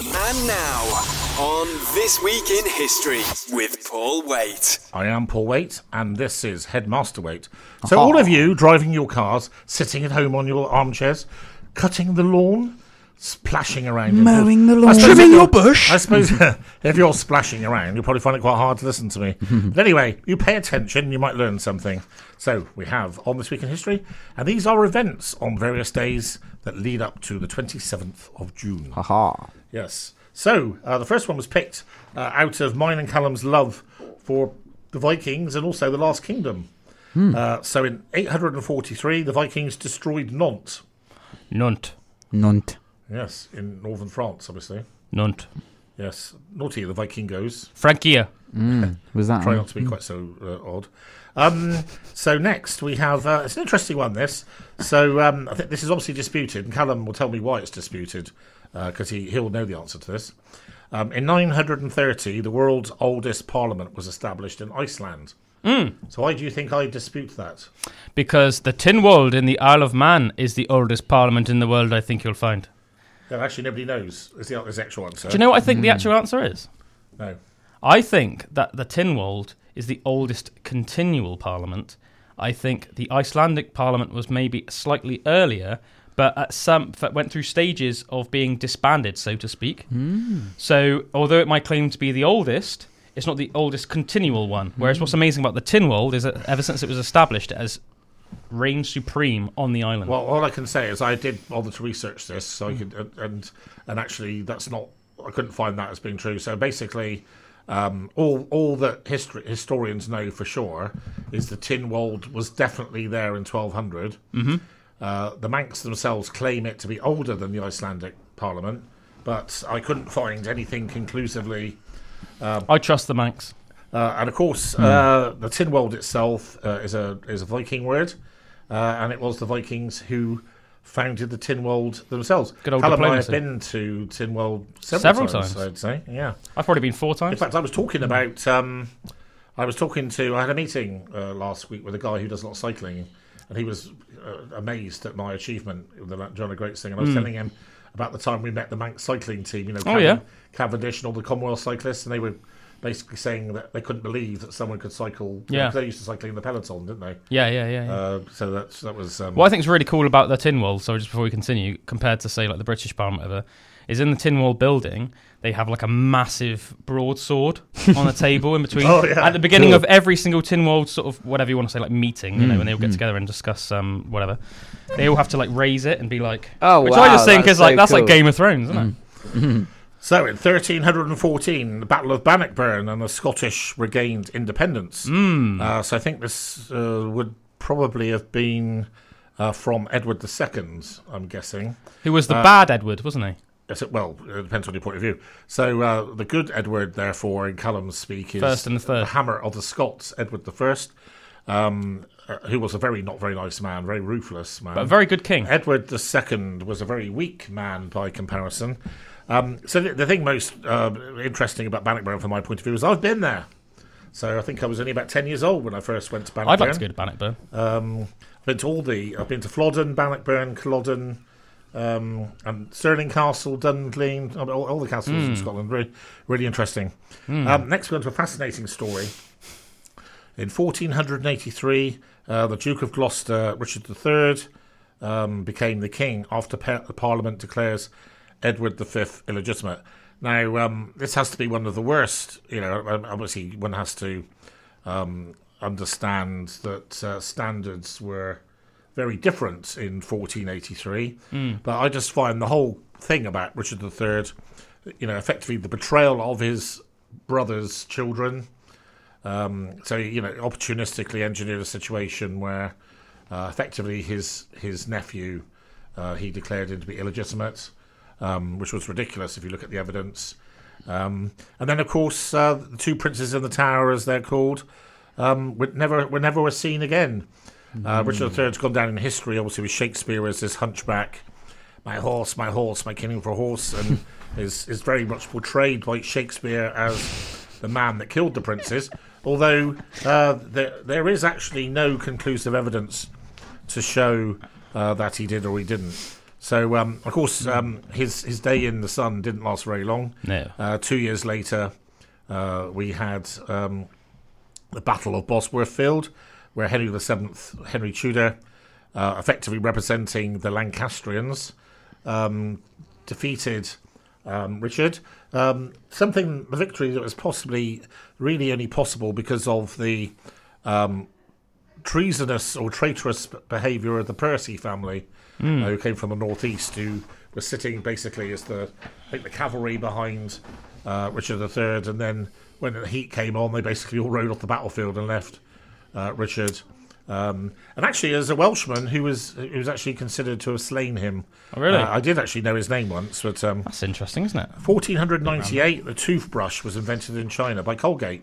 And now, on This Week in History with Paul Waite. I am Paul Waite, and this is Headmaster Waite. So, all of you driving your cars, sitting at home on your armchairs, cutting the lawn, splashing around, Mowing the lawn. Trimming your bush. I suppose if you're splashing around, you'll probably find it quite hard to listen to me. but anyway, you pay attention, you might learn something. So, we have on This Week in History, and these are events on various days that lead up to the 27th of June. Haha. Yes. So uh, the first one was picked uh, out of mine and Callum's love for the Vikings and also the Last Kingdom. Uh, so in 843, the Vikings destroyed Nantes. Nantes. Nunt. Yes, in northern France, obviously. Nantes. Yes, naughty the Vikingos. Frankia. Was that Try one? not to be quite so uh, odd. Um, so next we have uh, it's an interesting one. This so um, I think this is obviously disputed, and Callum will tell me why it's disputed Uh, because he he'll know the answer to this. Um, in 930, the world's oldest parliament was established in Iceland. Hmm. So why do you think I dispute that? Because the Tynwald in the Isle of Man is the oldest parliament in the world, I think you'll find. No, actually, nobody knows. Is the, is the actual answer? Do you know what I think the hmm. actual answer is? No. I think that the Tynwald is the oldest continual parliament. I think the Icelandic parliament was maybe slightly earlier, but at some f- went through stages of being disbanded, so to speak. So, although it might claim to be the oldest, it's not the oldest continual one. Whereas, what's amazing about the Tynwald is that ever since it was established, it has reigned supreme on the island. Well, all I can say is I did bother to research this, so I could, and- and and actually that's not I couldn't find that as being true. So basically, um, all all that history, historians know for sure is the Tynwald was definitely there in 1200. Mm-hmm. Uh, the Manx themselves claim it to be older than the Icelandic Parliament, but I couldn't find anything conclusively I trust the Manx. uh, and of course, uh, the Tynwald itself uh, is a is a Viking word, uh, and it was the Vikings who founded the Tynwald themselves. Good old Callum I have been to Tynwald several, Several times, times. I'd say. Yeah. I've probably been four times. In fact, I was talking about. Um, I was talking to. I had a meeting uh, last week with a guy who does a lot of cycling, and he was uh, amazed at my achievement with the John O'Groats thing. And I was telling him about the time we met the Manx cycling team. You know. Oh, yeah. Cavendish and all the Commonwealth cyclists, and they were basically saying that they couldn't believe that someone could cycle. know, they used to cycling in the peloton, didn't they? Yeah, yeah, yeah. yeah. Uh, so that's that was. Um, What I think is really cool about the Tynwald, so just before we continue, compared to say like the British Parliament, whatever, is in the Tynwald building they have like a massive broadsword on the table in between. Oh, yeah. At the beginning Cool. of every single Tynwald sort of whatever you want to say, like meeting, you know, when they all Mm, get together and discuss um whatever, they all have to like raise it and be like, Oh, which wow, I just think that's is like so that's like cool. Mm. Game of Thrones, isn't it? So in 1314, the Battle of Bannockburn and the Scottish regained independence. Hmm. Uh, so I think this uh, would probably have been uh, from Edward II, I'm guessing. Who was the Uh, bad Edward, wasn't he? Well, it depends on your point of view. So uh, the good Edward, therefore, in Callum's speak, is First and the third. the hammer of the Scots, Edward I, um, uh, who was a very not very nice man, very ruthless man. But a very good king. Edward the Second was a very weak man by comparison. Um, so the, the thing most uh, interesting about Bannockburn, from my point of view, is I've been there. So I think I was only about ten years old when I first went to Bannockburn. I'd like to go to Bannockburn. Um, I've been to all the. I've been to Flodden, Bannockburn, Culloden, um, and Stirling Castle, Dundlean, all, all the castles in Scotland. Really, really interesting. Um, next, we're on to a fascinating story. In 1483, uh, the Duke of Gloucester, Richard III, um, became the king after the Parliament declares Edward V illegitimate. Now, um, this has to be one of the worst. You know, obviously, one has to um, understand that uh, standards were very different in 1483. But I just find the whole thing about Richard III, you know, effectively the betrayal of his brother's children. Um, so you know, opportunistically engineered a situation where uh, effectively his his nephew uh, he declared him to be illegitimate, um, which was ridiculous if you look at the evidence. Um, and then, of course, uh, the two princes in the tower, as they're called, um, were never were never seen again. Uh, Richard III's gone down in history, obviously, with Shakespeare as this hunchback, my horse, my horse, my killing for a horse, and is is very much portrayed by Shakespeare as the man that killed the princes. Although uh, there there is actually no conclusive evidence to show uh, that he did or he didn't. So, um, of course, um, his his day in the sun didn't last very long. No. Uh, two years later, uh, we had um, the Battle of Bosworth Field, where Henry VII, Henry Tudor, uh, effectively representing the Lancastrians, um, defeated um, Richard. Um, something, the victory that was possibly really only possible because of the um, treasonous or traitorous behaviour of the Percy family, uh, who came from the northeast, who were sitting basically as the, I think, the cavalry behind uh, Richard III, and then when the heat came on, they basically all rode off the battlefield and left uh, Richard. Um, and actually, as a Welshman who was who was actually considered to have slain him, Oh, really? uh, I did actually know his name once, but um, That's interesting, isn't it? 1498, the toothbrush was invented in China by Colgate.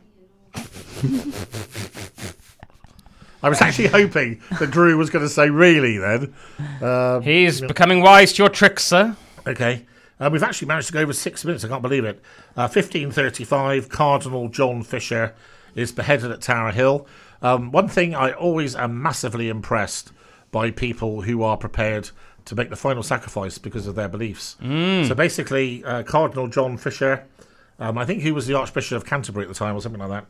I was actually hoping that Drew was going to say really then. Um, He's becoming wise to your tricks, sir. Okay. Uh, we've actually managed to go over six minutes. I can't believe it. Uh, 1535, Cardinal John Fisher is beheaded at Tower Hill. Um, one thing I always am massively impressed by people who are prepared to make the final sacrifice because of their beliefs. So basically, uh, Cardinal John Fisher, um, I think he was the Archbishop of Canterbury at the time or something like that.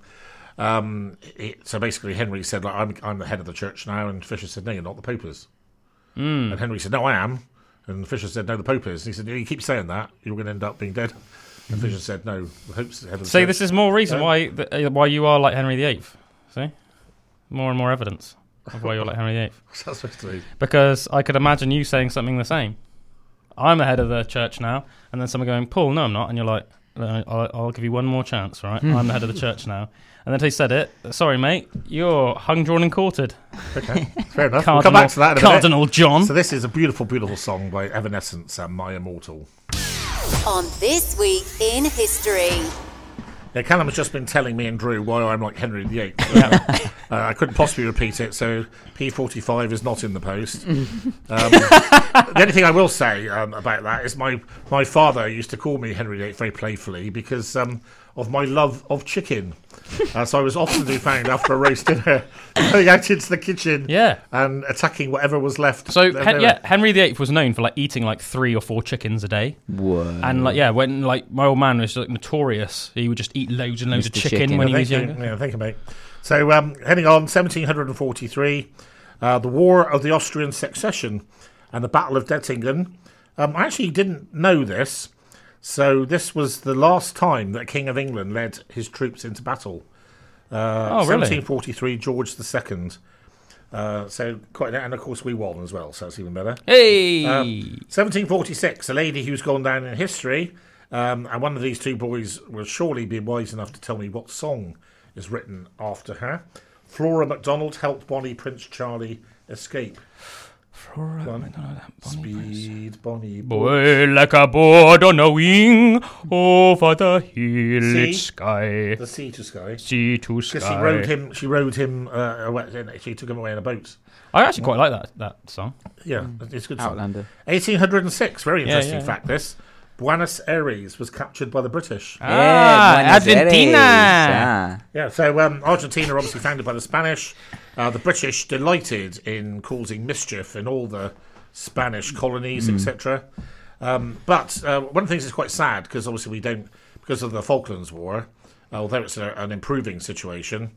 Um, it, so basically, Henry said, like, I'm, I'm the head of the church now, and Fisher said, No, you're not. The Pope is. And Henry said, No, I am. And Fisher said, No, the Pope is. And he said, You keep saying that, you're going to end up being dead. And Fisher said, No, the Pope's the head of the See, church. this is more reason why uh, why you are like Henry VIII. See, more and more evidence of why you're like Henry VIII. What's that supposed to be? Because I could imagine you saying something the same. I'm the head of the church now, and then someone going, "Paul, no, I'm not," and you're like, "Uh, "I'll, I'll give you one more chance, right? I'm the head of the church now." And then he said it. Sorry, mate, you're hung, drawn, and quartered. Okay, fair enough. Cardinal, we'll come back to that in a minute. Cardinal John. So this is a beautiful, beautiful song by Evanescence and My Immortal. On This Week in History. Yeah, Callum has just been telling me and Drew why I'm like Henry VIII. uh, I couldn't possibly repeat it, so P45 is not in the post. Um, the only thing I will say um, about that is my, my father used to call me Henry VIII very playfully because um, of my love of chicken. Uh, so I was often to found after a roast dinner going out into the kitchen Yeah. and attacking whatever was left. So there- Hen- there. yeah, Henry VIII was known for like eating like three or four chickens a day, Whoa. and like yeah, when like my old man was like notorious, he would just eat loads and loads Mr. of chicken, Chicken. when he was thank you. younger. Yeah, thank you, mate. So, um, heading on, 1743, uh, the War of the Austrian Succession and the Battle of Dettingen. Um, I actually didn't know this. So, this was the last time that King of England led his troops into battle. Uh, Oh, really? 1743, George II. Uh, so, quite, and of course, we won as well, so it's even better. Hey, Um, 1746, a lady who's gone down in history, um, and one of these two boys will surely be wise enough to tell me what song is written after her. Flora MacDonald helped Bonnie Prince Charlie escape. Go. Speed, Bonnie. boy like a bird on a wing over the hill, See? it's sky, The sea to sky. sea to Because she rode him. She rode him. Uh, away, she took him away in a boat. I actually quite like that that song. Yeah, it's a good. Song. Outlander. 1806. Very Yeah, interesting yeah. fact. This Buenos Aires was captured by the British. Ah, Buenos Argentina. Aires. Ah. Yeah, so um, Argentina, obviously founded by the Spanish. Uh, the British delighted in causing mischief in all the Spanish colonies, etc. Um, but uh, one of the things that's quite sad because obviously we don't, because of the Falklands War, uh, although it's a, an improving situation,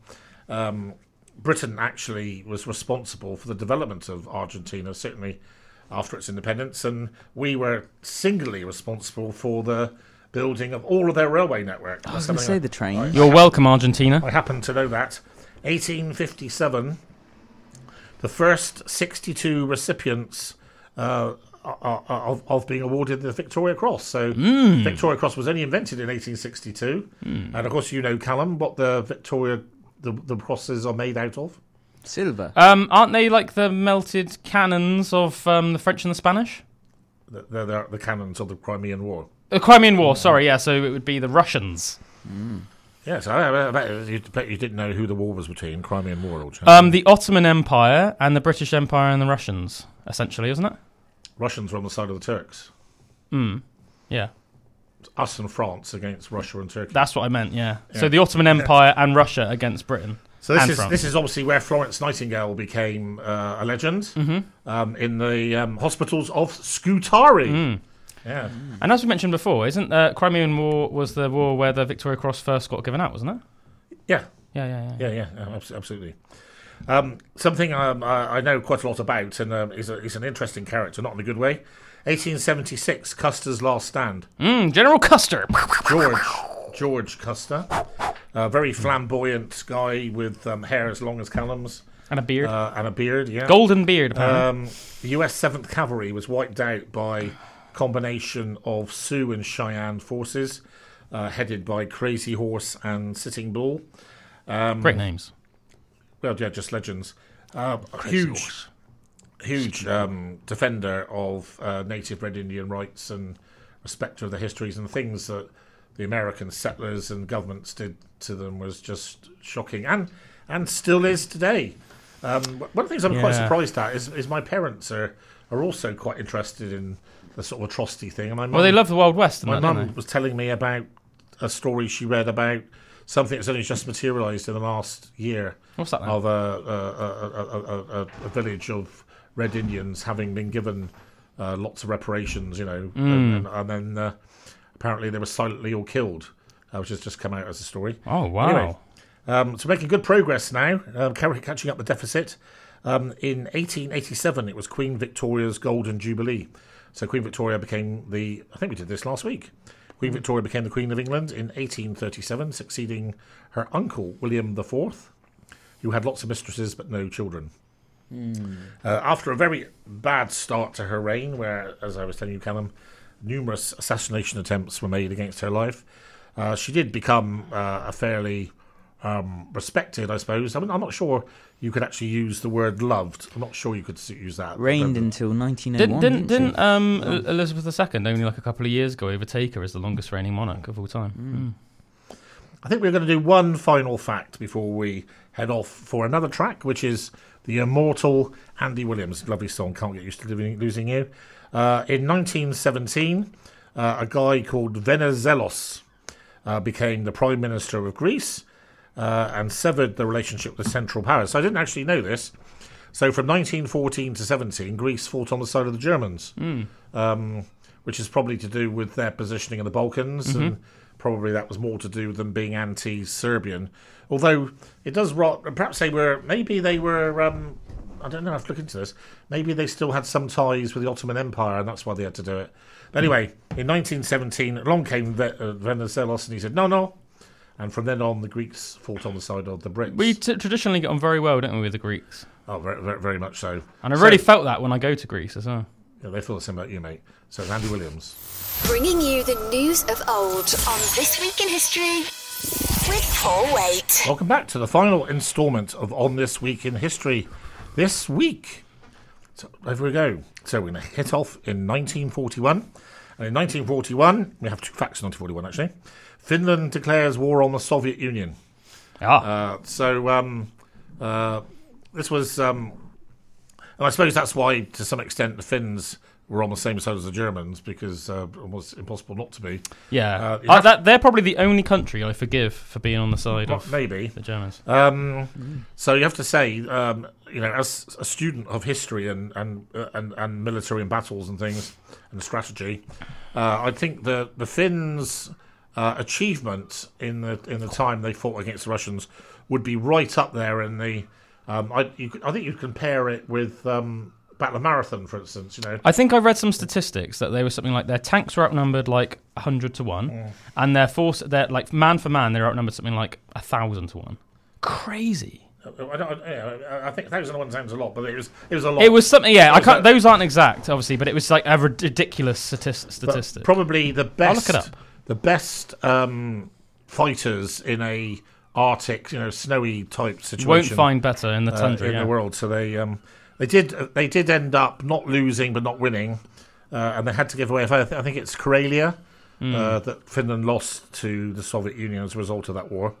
um, Britain actually was responsible for the development of Argentina, certainly after its independence, and we were singularly responsible for the building of all of their railway network. I was going to say the train. You're welcome, Argentina. I happen to know that. 1857, the first 62 recipients uh, are- are- of, of being awarded the Victoria Cross. So, Victoria Cross was only invented in 1862. And of course, you know, Callum, what the Victoria the, the crosses are made out of. Silver. Um, aren't they like the melted cannons of um, the French and the Spanish? The, the, the, the cannons of the Crimean War. The Crimean War. Sorry, yeah. So it would be the Russians. Yes, I, I bet, you, bet you didn't know who the war was between Crimean War or Um, the Ottoman Empire and the British Empire and the Russians, essentially, isn't it? Russians were on the side of the Turks. Hmm. Yeah, Us and France against Russia and Turkey. that's what I meant. Yeah. Yeah. So the Ottoman Empire and Russia against Britain. So this And is France. this is obviously where Florence Nightingale became uh, a legend Mm-hmm. um, in the um, hospitals of Scutari. Mm. Yeah, And as we mentioned before, isn't uh, Crimean War was the war where the Victoria Cross first got given out, wasn't it? yeah, Yeah, yeah, yeah. yeah, yeah, yeah absolutely. Um, something um, I, I know quite a lot about, and um, is, a, is an interesting character, not in a good way. 1876, Custer's Last Stand. Mm, General Custer. George George Custer, a very flamboyant guy with um, hair as long as Callum's And a beard. uh, and a beard. Yeah, Golden beard, apparently. Um, the U.S. Seventh Cavalry was wiped out by combination of Sioux and Cheyenne forces, uh, headed by Crazy Horse and Sitting Bull. Um, Great names. Well, yeah, just legends. Uh, huge, huge um, defender of uh, native Red Indian rights and respecter of the histories and things that the American settlers and governments did to them was just shocking, and and still is today. Um, one of the things I'm quite surprised at is, is my parents are are also quite interested in the sort of atrocity thing, and my Well, they love the Wild West, my mum was telling me about a story she read about something that's only just materialised in the last year What's that? Then? of a, a, a, a, a, a village of Red Indians having been given uh, lots of reparations, you know, Mm. and, and, and then uh, apparently they were silently all killed, uh, which has just come out as a story. oh, wow. Anyway, um, so making good progress now, um, catching up the deficit. Um, in 1887, it was Queen Victoria's Golden Jubilee. So Queen Victoria became the, I think we did this last week. Queen Victoria became the Queen of England in 1837, succeeding her uncle, William IV, who had lots of mistresses but no children. Uh, after a very bad start to her reign, where, as I was telling you, Callum, numerous assassination attempts were made against her life, uh, she did become uh, a fairly um, respected, I suppose. I mean, I'm not sure you could actually use the word loved. I'm not sure you could use that. Reigned But- until 1901. Didn't didn't, didn't, didn't um, El- Elizabeth II only like a couple of years ago overtake her as the longest reigning monarch of all time? Mm. I think we're going to do one final fact before we head off for another track, which is the immortal Andy Williams. Lovely song, Can't Get Used to Living, Losing You. Uh, in 1917, uh, a guy called Venizelos uh, became the Prime Minister of Greece uh, and severed the relationship with the Central Powers. So I didn't actually know this. So from 1914 to 17, Greece fought on the side of the Germans, um, which is probably to do with their positioning in the Balkans, and probably that was more to do with them being anti-Serbian. Although it does rot. Perhaps they were. Maybe they were. Um, I don't know. I have to look into this. Maybe they still had some ties with the Ottoman Empire, and that's why they had to do it. But anyway, in 1917, along came Ve- uh, Venizelos, and he said, "No, no." And from then on, the Greeks fought on the side of the Brits. We t- traditionally get on very well, don't we, with the Greeks? oh, very, very, very much so. And I So- really felt that when I go to Greece as well. Yeah, they feel the same about you, mate. So it's Andy Williams. Bringing you the news of old on This Week in History with Paul Waite. Welcome back to the final instalment of On This Week in History. This week, so over we go. So we're going to hit off in 1941. And in 1941, we have two facts in 1941 actually. Finland declares war on the Soviet Union. Ah, Uh, so um, uh, this was, um, and I suppose that's why, to some extent, the Finns were on the same side as the Germans because uh, it was impossible not to be. yeah. uh, Uh, that, they're probably the only country I forgive for being on the side Well, of maybe. the Germans. Um, so you have to say, um, you know, as a student of history and and uh, and, and military and battles and things and strategy, uh, I think the the Finns' uh, achievement in the in the time they fought against the Russians would be right up there in the. Um, I you, I think you compare it with um, Battle of Marathon, for instance. You know, I think I read some statistics that they were something like their tanks were outnumbered like hundred to one, Mm. and their force, their like man for man, they were outnumbered something like a thousand to one. Crazy. I, don't, I, I think thousand and one sounds a lot, but it was it was a lot. It was something. Yeah, I can't. Those aren't exact, obviously, but it was like a ridiculous statis- But statistic. Probably the best. look it up. The best um, fighters in a Arctic, you know, snowy type situation. Won't find better in the uh, tundra. in yeah. the world. So they um, they did they did end up not losing but not winning, uh, and they had to give away. I think it's Karelia Hmm. uh, that Finland lost to the Soviet Union as a result of that war.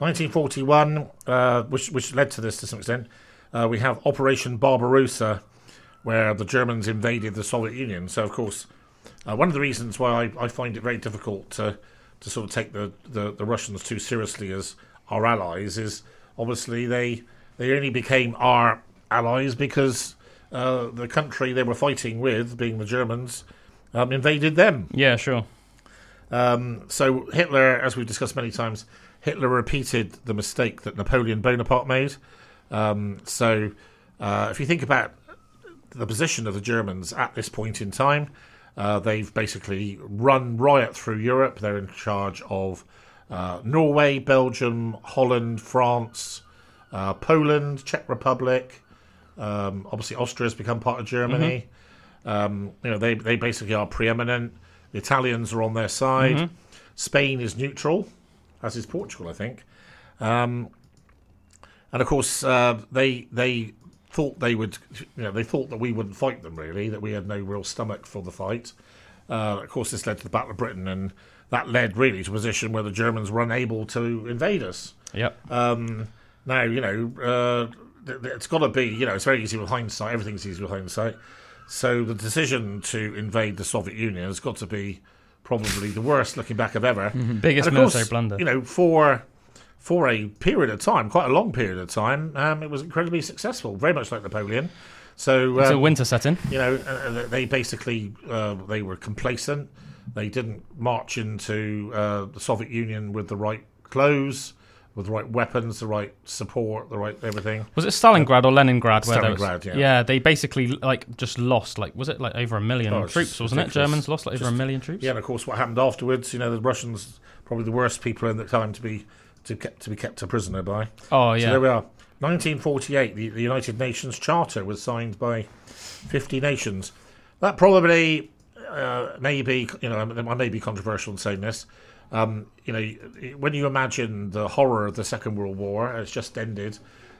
1941, uh, which which led to this to some extent. Uh, we have Operation Barbarossa, where the Germans invaded the Soviet Union. So of course, uh, one of the reasons why I, I find it very difficult to to sort of take the, the, the Russians too seriously as our allies is obviously they they only became our allies because uh, the country they were fighting with, being the Germans, um, invaded them. Yeah, sure. Um, so Hitler, as we've discussed many times, Hitler repeated the mistake that Napoleon Bonaparte made. Um, so uh, if you think about the position of the Germans at this point in time, uh, they've basically run riot through Europe. They're in charge of uh, Norway, Belgium, Holland, France, uh, Poland, Czech Republic. Um, obviously, has become part of Germany. Um, you know, they they basically are preeminent. The Italians are on their side. Spain is neutral, as is Portugal, I think. Um, and of course, uh, they they thought they would, you know, they thought that we wouldn't fight them really, that we had no real stomach for the fight. Uh, of course, this led to the Battle of Britain, and that led really to a position where the Germans were unable to invade us. Yep. Um, now, you know, uh, th- th- it's got to be, you know, it's very easy with hindsight. Everything's easy with hindsight. So the decision to invade the Soviet Union has got to be probably the worst looking back of ever. Biggest And of course, military blunder. You know, for for a period of time, quite a long period of time, um, it was incredibly successful, very much like Napoleon. So, Until um, winter set in. you know, uh, they basically uh, they were complacent. They didn't march into uh, the Soviet Union with the right clothes, with the right weapons, the right support, the right everything. Was it Stalingrad or Leningrad? Where was- Stalingrad, yeah. they basically like just lost like was it like over a million Oh, troops, wasn't it? Germans lost like over a million troops. Yeah, and of course, what happened afterwards? You know, the Russians probably the worst people in the time to be to kept, to be kept a prisoner by. Oh So yeah. there we are. 1948, the, the United Nations Charter was signed by 50 nations. That probably uh, may be, you know, I may be controversial in saying this. Um, you know, when you imagine the horror of the Second World War, it's just ended.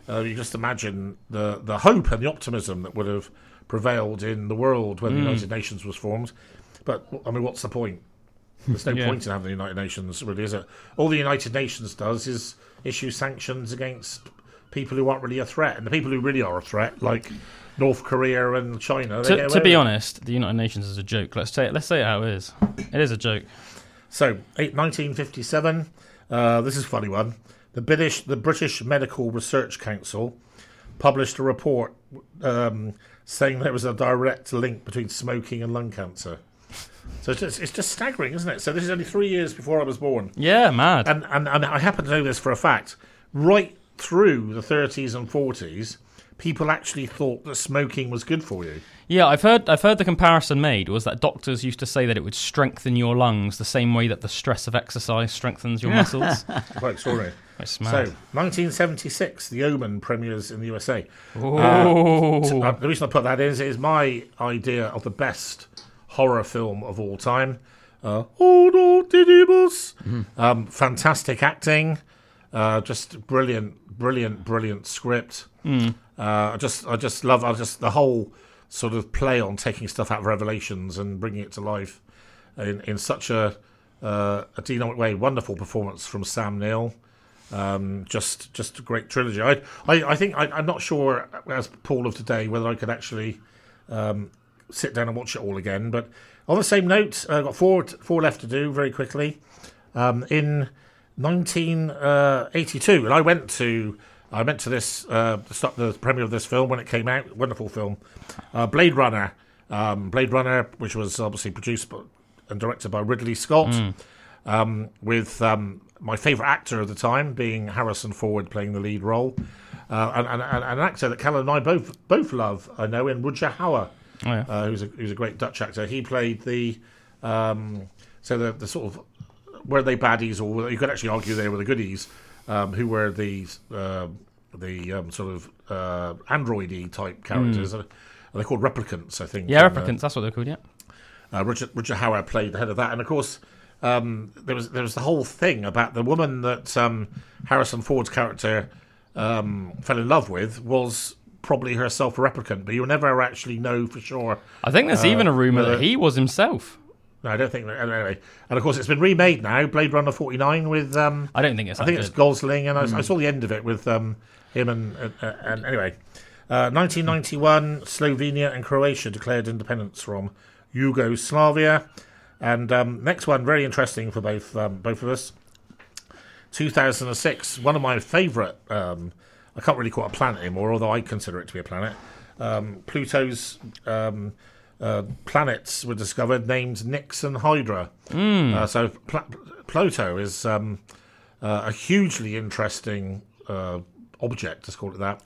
Uh, you just imagine the the hope and the optimism that would have prevailed in the world when the United Nations was formed. But I mean, what's the point? There's no Yeah. point in having the United Nations, really, is it? All the United Nations does is issue sanctions against people who aren't really a threat, and the people who really are a threat, like North Korea and China. they To, to be honest, the United Nations is a joke. Let's say it, let's say it how it is. It is a joke. So, 1957. Uh, this is a funny one. The British, the British Medical Research Council published a report um, saying there was a direct link between smoking and lung cancer. So it's just, it's just staggering, isn't it? So this is only three years before I was born. Yeah, mad. and, and and I happen to know this for a fact. Right through the 30s and 40s, people actually thought that smoking was good for you. Yeah, I've heard I've heard the comparison made was that doctors used to say that it would strengthen your lungs the same way that the stress of exercise strengthens your muscles. Quite extraordinary. So, 1976, The Omen premieres in the USA. Oh, So, uh, the reason I put that in is it is my idea of the best horror film of all time. Uh, Ordo Didibus. Um, fantastic acting, uh, just brilliant, brilliant, brilliant script. Uh, I just, I just love, I just the whole sort of play on taking stuff out of Revelations and bringing it to life in, in such a uh, a dynamic way. Wonderful performance from Sam Neill. Um, just just a great trilogy. I I, I think I, I'm not sure as Paul of today whether I could actually um, sit down and watch it all again. But on the same note, I've got four four left to do very quickly. Um, in 1982, and I went to I went to this uh, the, the premiere of this film when it came out. Wonderful film, uh, Blade Runner. Um, Blade Runner, which was obviously produced and directed by Ridley Scott, um, with um, my favourite actor of the time being Harrison Ford playing the lead role, uh, and, and, and an actor that Callum and I both both love. I know in Rutger Hauer Oh, yeah. uh, who's a who's a great Dutch actor. He played the um, so the the sort of were they baddies or you could actually argue they were the goodies, um, who were the uh, the um, sort of uh, androidy type characters. Uh, They're called replicants, I think. yeah, uh, replicants. That's what they're called. Yeah. uh, Richard Richard Howard played the head of that, and of course, um, there was there was the whole thing about the woman that um, Harrison Ford's character um, fell in love with was probably herself a replicant, but you'll never actually know for sure. I think there's even a rumor uh, that he was himself. No, I don't think. Anyway, and of course, it's been remade now, Blade Runner forty nine with. Um, I don't think it's. I think good. it's Gosling, and I, I saw the end of it with um, him and, and, and anyway. Uh, 1991, Slovenia and Croatia declared independence from Yugoslavia, and um, next one very interesting for both um, both of us. 2006. One of my favourite, um, I can't really call it a planet anymore, although I consider it to be a planet. Um, Pluto's um, uh, planets were discovered named Nix and Hydra. Uh, so Pl- Pluto is um, uh, a hugely interesting uh, object, let's call it that.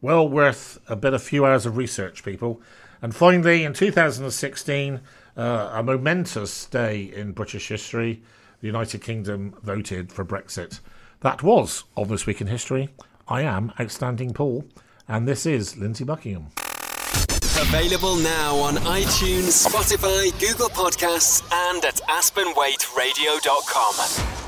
Well worth a bit, a few hours of research, people. And finally, in 2016, uh, a momentous day in British history, the United Kingdom voted for Brexit. That was on This Week in History. I am Outstanding Paul, and this is Lindsey Buckingham. Available now on iTunes, Spotify, Google Podcasts, and at aspenwaitradio.com.